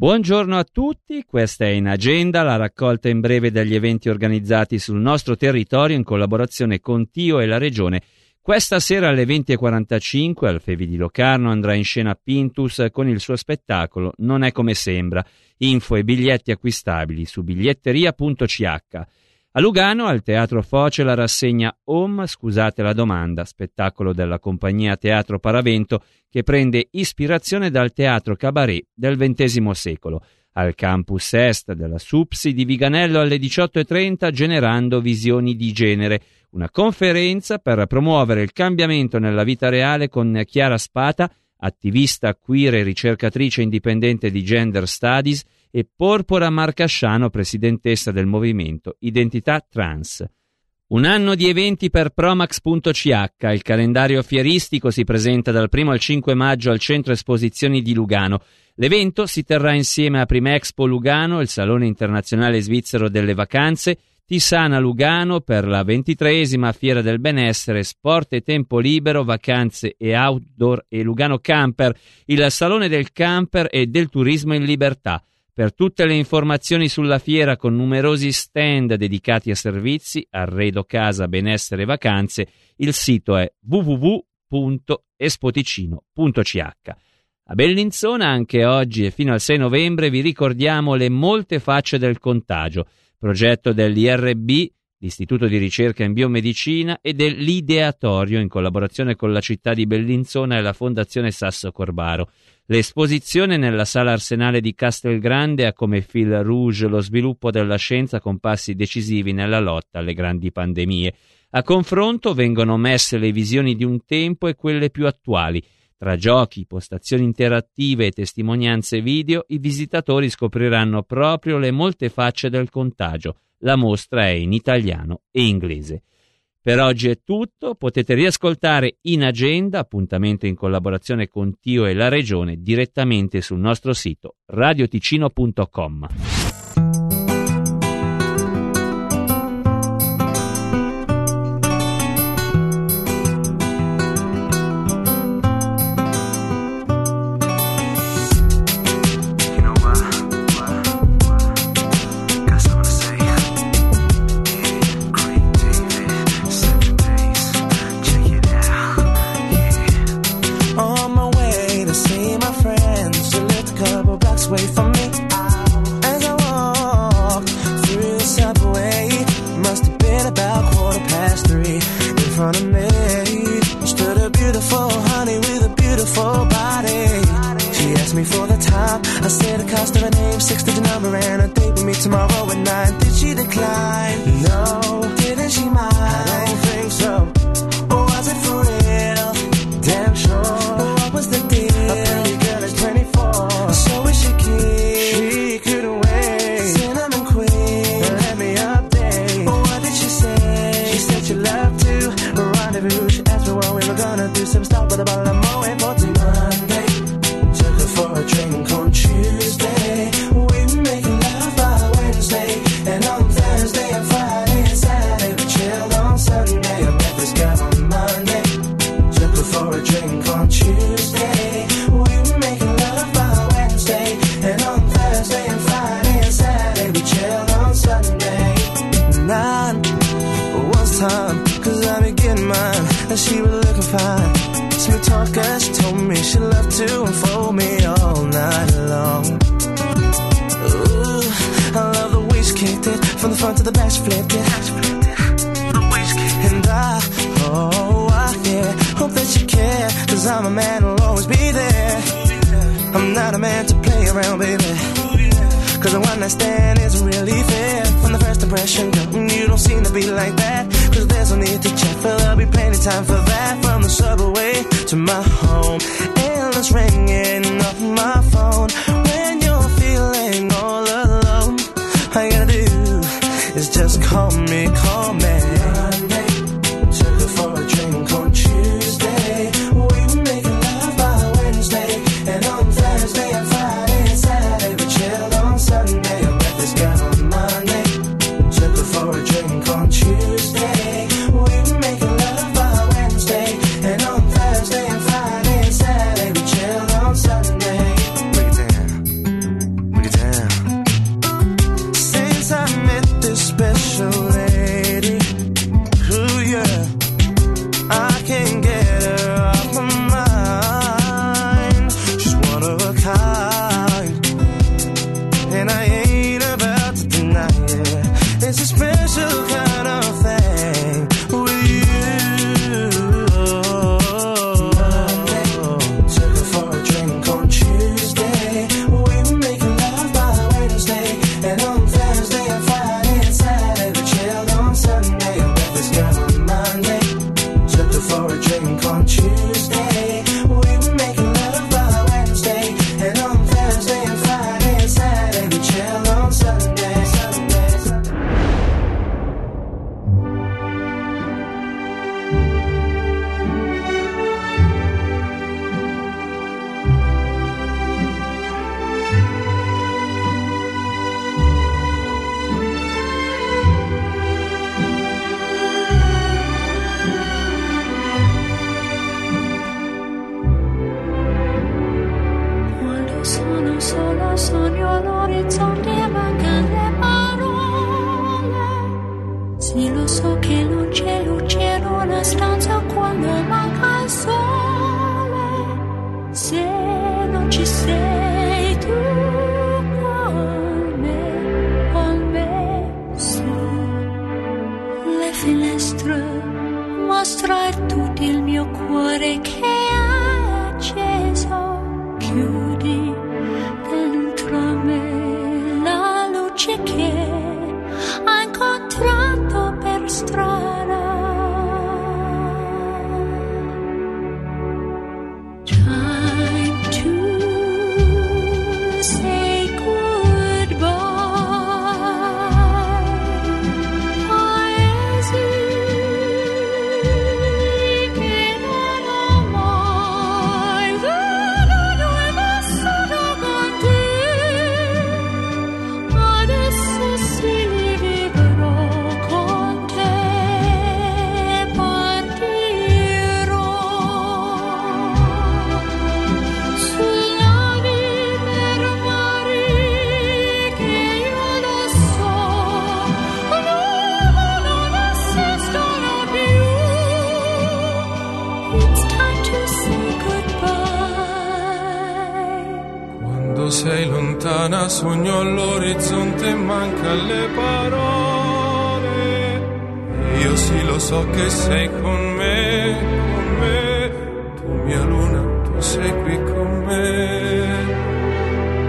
Buongiorno a tutti, questa è in agenda la raccolta in breve degli eventi organizzati sul nostro territorio in collaborazione con Tio e la Regione. Questa sera alle 20.45 al Fevi di Locarno andrà in scena Pintus con il suo spettacolo Non è come sembra. Info e biglietti acquistabili su biglietteria.ch. A Lugano, al Teatro Foce, la rassegna Home, scusate la domanda, spettacolo della compagnia Teatro Paravento che prende ispirazione dal teatro cabaret del XX secolo. Al campus est della SUPSI di Viganello alle 18.30 generando visioni di genere, una conferenza per promuovere il cambiamento nella vita reale con Chiara Spata, attivista queer e ricercatrice indipendente di Gender Studies, e Porpora Marcasciano, presidentessa del movimento Identità Trans. Un anno di eventi per Promax.ch, il calendario fieristico si presenta dal 1 al 5 maggio al centro esposizioni di Lugano. L'evento si terrà insieme a Primexpo Lugano, il Salone internazionale svizzero delle vacanze, Tisana Lugano per la ventitreesima Fiera del Benessere, Sport e Tempo Libero, Vacanze e Outdoor e Lugano Camper, il Salone del Camper e del Turismo in Libertà. Per tutte le informazioni sulla fiera con numerosi stand dedicati a servizi, arredo casa, benessere e vacanze, il sito è www.espoticino.ch. A Bellinzona anche oggi e fino al 6 novembre vi ricordiamo le molte facce del contagio, progetto dell'IRB, l'Istituto di ricerca in biomedicina e dell'Ideatorio in collaborazione con la città di Bellinzona e la Fondazione Sasso Corbaro. L'esposizione nella sala arsenale di Castelgrande ha come fil rouge lo sviluppo della scienza con passi decisivi nella lotta alle grandi pandemie. A confronto vengono messe le visioni di un tempo e quelle più attuali. Tra giochi, postazioni interattive e testimonianze video, i visitatori scopriranno proprio le molte facce del contagio. La mostra è in italiano e inglese. Per oggi è tutto, potete riascoltare in agenda, appuntamento in collaborazione con Tio e la Regione, direttamente sul nostro sito radioticino.com. blocks away from me. As I walk through the subway, must have been about quarter past three. In front of me stood a beautiful honey with a beautiful body. She asked me for the time. I said the cost of a name, six digit number, and a date with me tomorrow at nine. Did she decline? No. Didn't she mind? I don't think so. and she was looking fine. Smooth talker, she told me she loved to unfold me all night long. Ooh, I love the way she kicked it from the front to the back, she flipped it. And I, oh, I yeah, hope that you care, cause I'm a man who'll always be there. I'm not a man to play around, baby. Cause the one I stand isn't really fair From the first impression, girl, you don't seem to be like that time for solo sogno l'orizzonte mancano le parole sì lo so che non c'è luce in una stanza quando manca il sole se non ci sei lontana sogno all'orizzonte manca le parole. Io sì lo so che sei con me, con me. Tu mia luna, tu sei qui